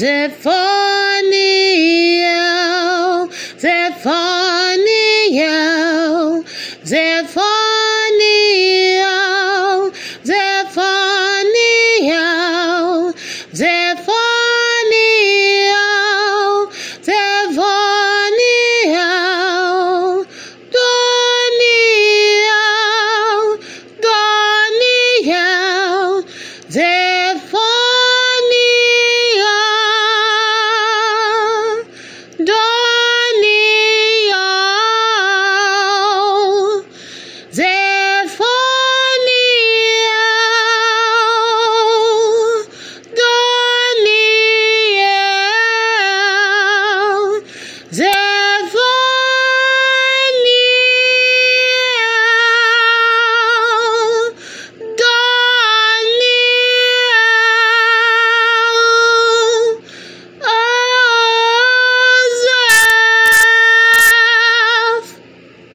Zephaniel, Zephaniel, Zephaniel, Zephaniel, Zephaniel, Zephaniel, Daniel, Daniel, Zephaniel.